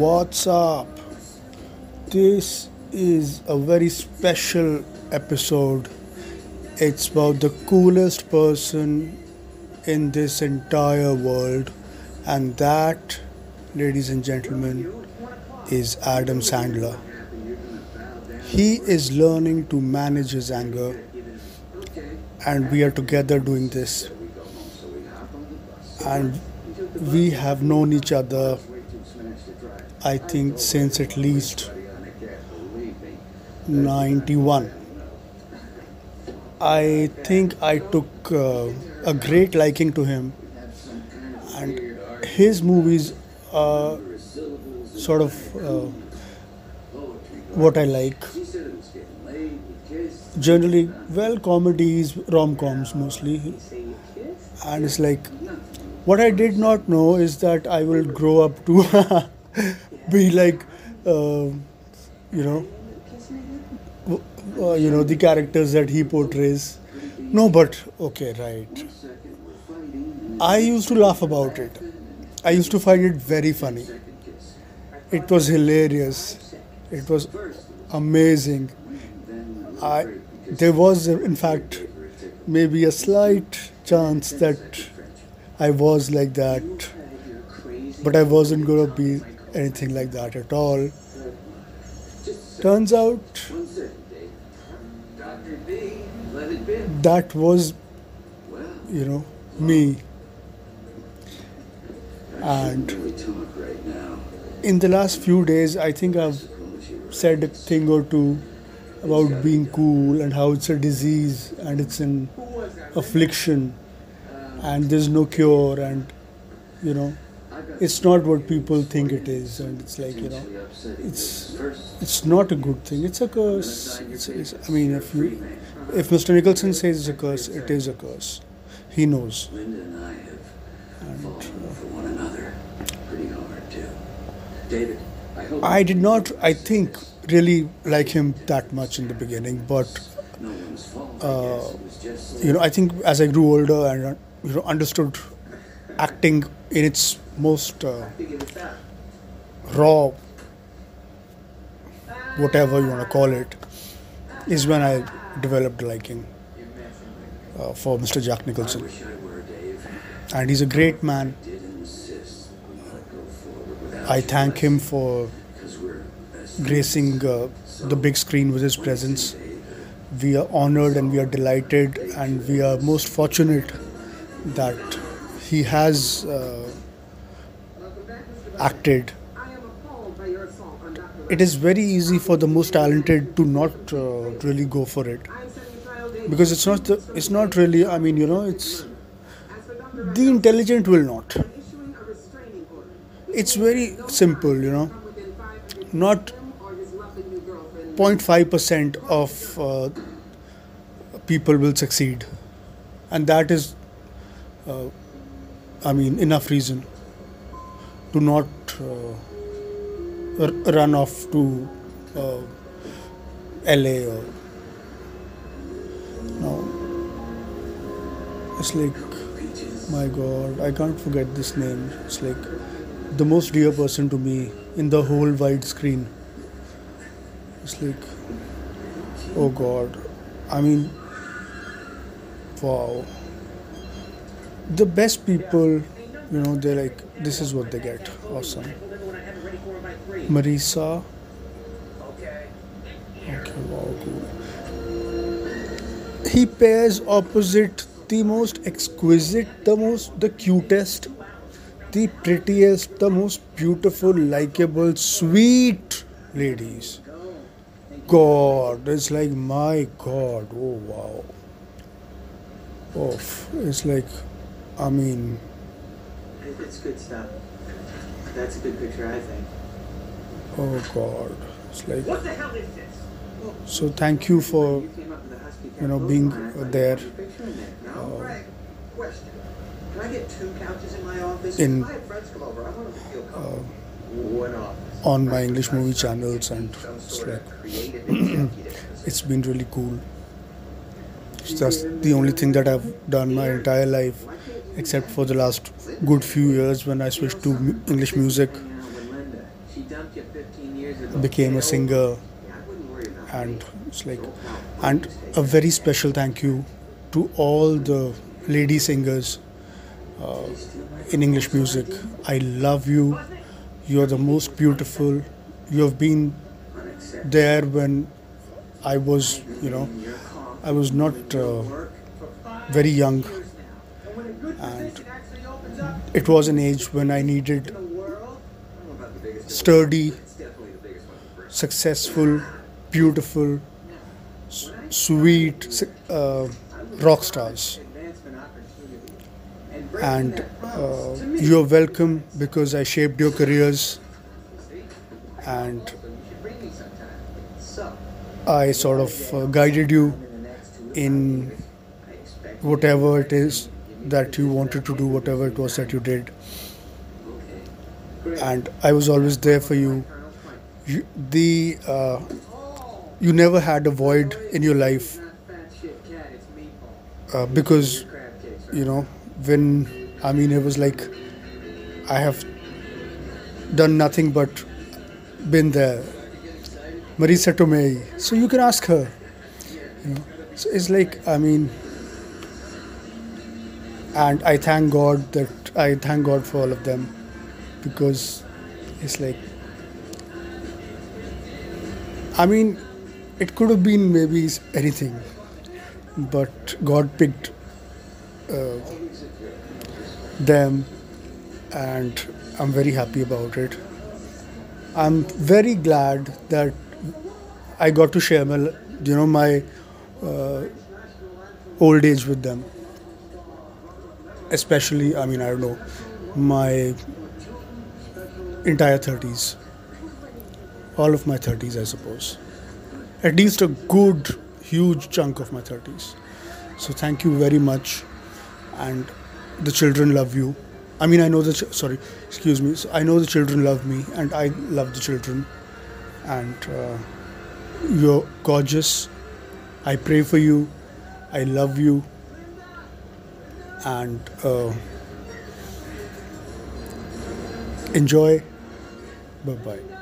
What's up? This is a very special episode. It's about the coolest person in this entire world, and that, ladies and gentlemen, is Adam Sandler. He is learning to manage his anger, and we are together doing this. And we have known each other, I think, since at least 91. I think I took uh, a great liking to him, and his movies are sort of uh, what I like. Generally, well, comedies, rom coms mostly, and it's like what I did not know is that I will grow up to be like, uh, you know, uh, you know the characters that he portrays. No, but okay, right. I used to laugh about it. I used to find it very funny. It was hilarious. It was amazing. I there was in fact maybe a slight chance that I was like that, but I wasn't gonna be anything like that at all. Turns out that was, you know, me. And in the last few days, I think I've said a thing or two about being cool and how it's a disease and it's an affliction and there's no cure and you know it's not what people think it is and it's like you know it's it's not a good thing it's a curse it's, it's, i mean if you if mr nicholson says it's a curse it is a curse he knows and I have and fallen uh, for one another pretty hard too. David, I did not i think really like him that much in the beginning but no one's fault. uh, I guess it was just you know, I think as I grew older and uh, you know understood acting in its most uh, raw, whatever you want to call it, is when I developed a liking uh, for Mr. Jack Nicholson, and he's a great man. I thank him for gracing uh, the big screen with his presence. We are honored and we are delighted, and we are most fortunate that he has uh, acted. It is very easy for the most talented to not uh, really go for it because it's not the, it's not really. I mean, you know, it's the intelligent will not. It's very simple, you know. Not 0.5% of uh, people will succeed and that is uh, i mean enough reason to not uh, r- run off to uh, la or no it's like my god i can't forget this name it's like the most dear person to me in the whole wide screen it's like, oh God. I mean, wow. The best people, you know, they're like, this is what they get. Awesome. Marisa. Okay, wow, cool. He pairs opposite the most exquisite, the most, the cutest, the prettiest, the most beautiful, likable, sweet ladies. God, it's like my God. Oh wow. Oh, it's like, I mean, It's good stuff. That's a good picture, I think. oh God, it's like. What the hell is this? So thank you for, You came up with a husky you know, being photo, and I thought there. you put your picture in Uh, Can I get two couches in my office? In- If I have friends come over, I want them to feel uh, comfortable. One office. on my English movie channels, and it's like it's been really cool. It's just the only thing that I've done my entire life, except for the last good few years when I switched to English music. Became a singer and it's like and a very special thank you to all the lady singers uh, in english music. I love you. You're the most beautiful. You have been there when i was you know i was not uh, very young And when a good And- position actually opens up it was an age when i needed sturdy successful beautiful sweet uh, rock stars. And, uh, you're welcome because I shaped your careers and I sort of uh, guided you in whatever it is that you wanted to do, whatever it was that you did, and I was always there for you. You the uh, you never had a void in your life uh, because you know when I mean it was like I have done nothing but been there. Marisa Tomei. So you can ask her. You know. So it's like I mean and I thank God that I thank God for all of them because it's like I mean it could have been maybe anything but God picked uh, them and I'm very happy about it. I'm very glad that I got to share my, you know, my uh, old age with them. Especially, I mean, I don't know, my entire 30s. All of my 30s, I suppose. At least a good, huge chunk of my 30s. So thank you very much. And the children love you. I mean, I know the ch- sorry, excuse me. I know the children love me, and I love the children. And uh, you're gorgeous. I pray for you. I love you. And uh, enjoy. Bye bye.